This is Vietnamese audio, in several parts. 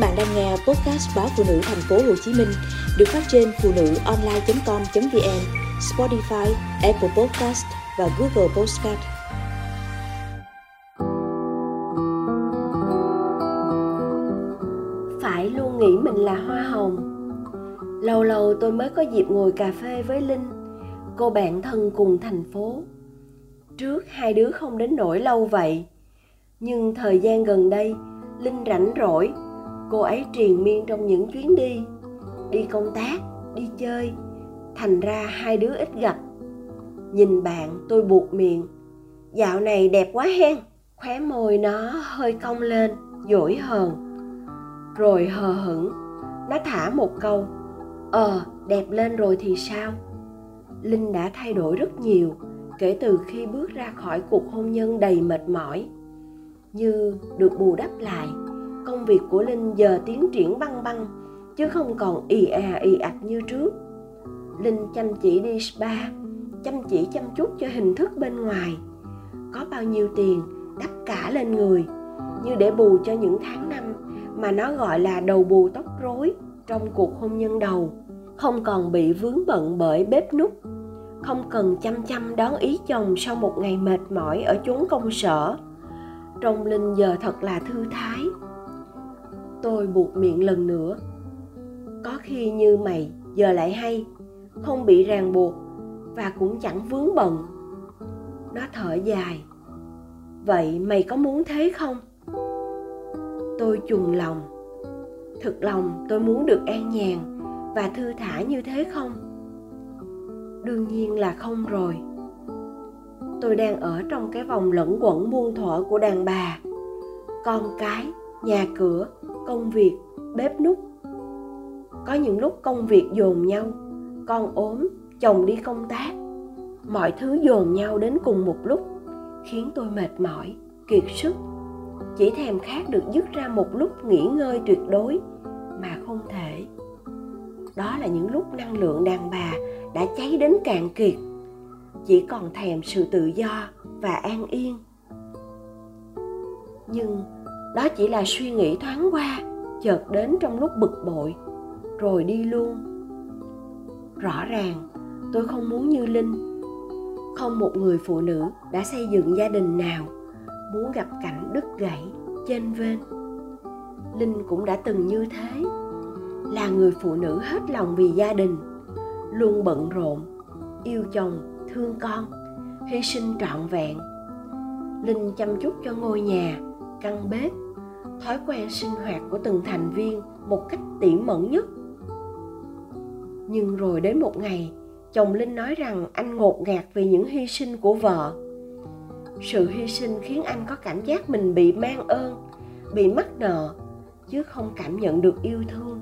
bạn đang nghe podcast báo phụ nữ thành phố Hồ Chí Minh được phát trên phụ nữ online.com.vn, Spotify, Apple Podcast và Google Podcast. Phải luôn nghĩ mình là hoa hồng. Lâu lâu tôi mới có dịp ngồi cà phê với Linh, cô bạn thân cùng thành phố. Trước hai đứa không đến nỗi lâu vậy, nhưng thời gian gần đây Linh rảnh rỗi cô ấy triền miên trong những chuyến đi. Đi công tác, đi chơi. Thành ra hai đứa ít gặp. Nhìn bạn, tôi buộc miệng. Dạo này đẹp quá hen. Khóe môi nó hơi cong lên, dỗi hờn. Rồi hờ hững, nó thả một câu. Ờ đẹp lên rồi thì sao? Linh đã thay đổi rất nhiều, kể từ khi bước ra khỏi cuộc hôn nhân đầy mệt mỏi. Như được bù đắp lại công việc của linh giờ tiến triển băng băng, chứ không còn ì à ì ạch như trước. Linh chăm chỉ đi spa, chăm chỉ chăm chút cho hình thức bên ngoài. Có bao nhiêu tiền, đắp cả lên người, như để bù cho những tháng năm mà nó gọi là đầu bù tóc rối trong cuộc hôn nhân đầu. Không còn bị vướng bận bởi bếp nút không cần chăm chăm đón ý chồng sau một ngày mệt mỏi ở chốn công sở. Trong linh giờ thật là thư thái tôi buộc miệng lần nữa. Có khi như mày, giờ lại hay, không bị ràng buộc và cũng chẳng vướng bận. Nó thở dài. Vậy mày có muốn thế không? Tôi trùng lòng. Thực lòng tôi muốn được an nhàn và thư thả như thế không? Đương nhiên là không rồi. Tôi đang ở trong cái vòng lẫn quẩn muôn thuở của đàn bà. Con cái, nhà cửa công việc, bếp nút có những lúc công việc dồn nhau, con ốm, chồng đi công tác. Mọi thứ dồn nhau đến cùng một lúc, khiến tôi mệt mỏi, kiệt sức. Chỉ thèm khát được dứt ra một lúc nghỉ ngơi tuyệt đối, mà không thể. Đó là những lúc năng lượng đàn bà đã cháy đến cạn kiệt. Chỉ còn thèm sự tự do và an yên. Nhưng đó chỉ là suy nghĩ thoáng qua, chợt đến trong lúc bực bội, rồi đi luôn. Rõ ràng, tôi không muốn như linh. Không một người phụ nữ đã xây dựng gia đình nào muốn gặp cảnh đứt gãy chênh vênh linh cũng đã từng như thế. Là người phụ nữ hết lòng vì gia đình, luôn bận rộn, yêu chồng, thương con, hy sinh trọn vẹn. Linh chăm chút cho ngôi nhà căn bếp. Thói quen sinh hoạt của từng thành viên một cách tỉ mẩn nhất. Nhưng rồi đến một ngày, chồng linh nói rằng anh ngột ngạt vì những hy sinh của vợ. Sự hy sinh khiến anh có cảm giác mình bị mang ơn, bị mắc nợ, chứ không cảm nhận được yêu thương.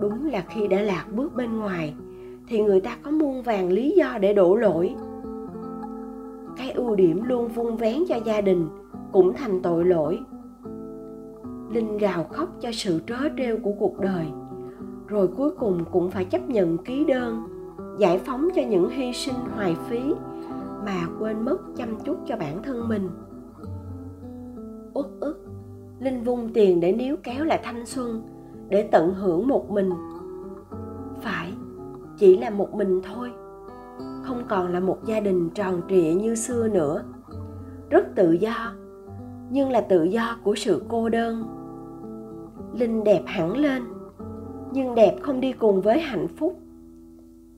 Đúng là khi đã lạc bước bên ngoài, thì người ta có muôn vàng lý do để đổ lỗi. Cái ưu điểm luôn vung vén cho gia đình cũng thành tội lỗi. Linh gào khóc cho sự trớ trêu của cuộc đời, rồi cuối cùng cũng phải chấp nhận ký đơn, giải phóng cho những hy sinh hoài phí mà quên mất chăm chút cho bản thân mình. Uất ức, linh vung tiền để níu kéo lại thanh xuân, để tận hưởng một mình. Phải, chỉ là một mình thôi, không còn là một gia đình tròn trịa như xưa nữa. Rất tự do nhưng là tự do của sự cô đơn. Linh đẹp hẳn lên, nhưng đẹp không đi cùng với hạnh phúc.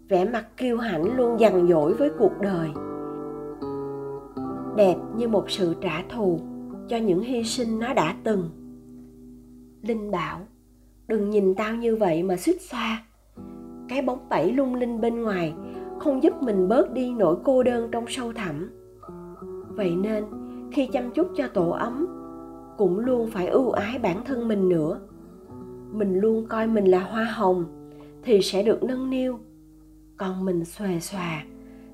Vẻ mặt kiêu hãnh luôn dằn dỗi với cuộc đời. Đẹp như một sự trả thù cho những hy sinh nó đã từng. Linh bảo, đừng nhìn tao như vậy mà xích xa cái bóng bẫy lung linh bên ngoài không giúp mình bớt đi nỗi cô đơn trong sâu thẳm. Vậy nên khi chăm chút cho tổ ấm, cũng luôn phải ưu ái bản thân mình nữa. Mình luôn coi mình là hoa hồng thì sẽ được nâng niu. Còn mình xòe xòa,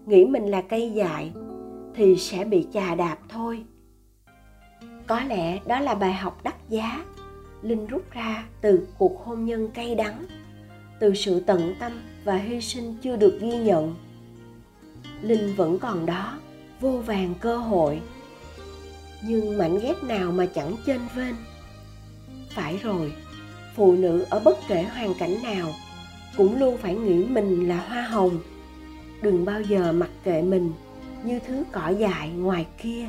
nghĩ mình là cây dại thì sẽ bị chà đạp thôi. Có lẽ đó là bài học đắt giá, linh rút ra từ cuộc hôn nhân cay đắng, từ sự tận tâm và hy sinh chưa được ghi nhận. Linh vẫn còn đó, vô vàng cơ hội nhưng mảnh ghép nào mà chẳng chênh vênh? Phải rồi, phụ nữ ở bất kể hoàn cảnh nào cũng luôn phải nghĩ mình là hoa hồng. Đừng bao giờ mặc kệ mình như thứ cỏ dại ngoài kia.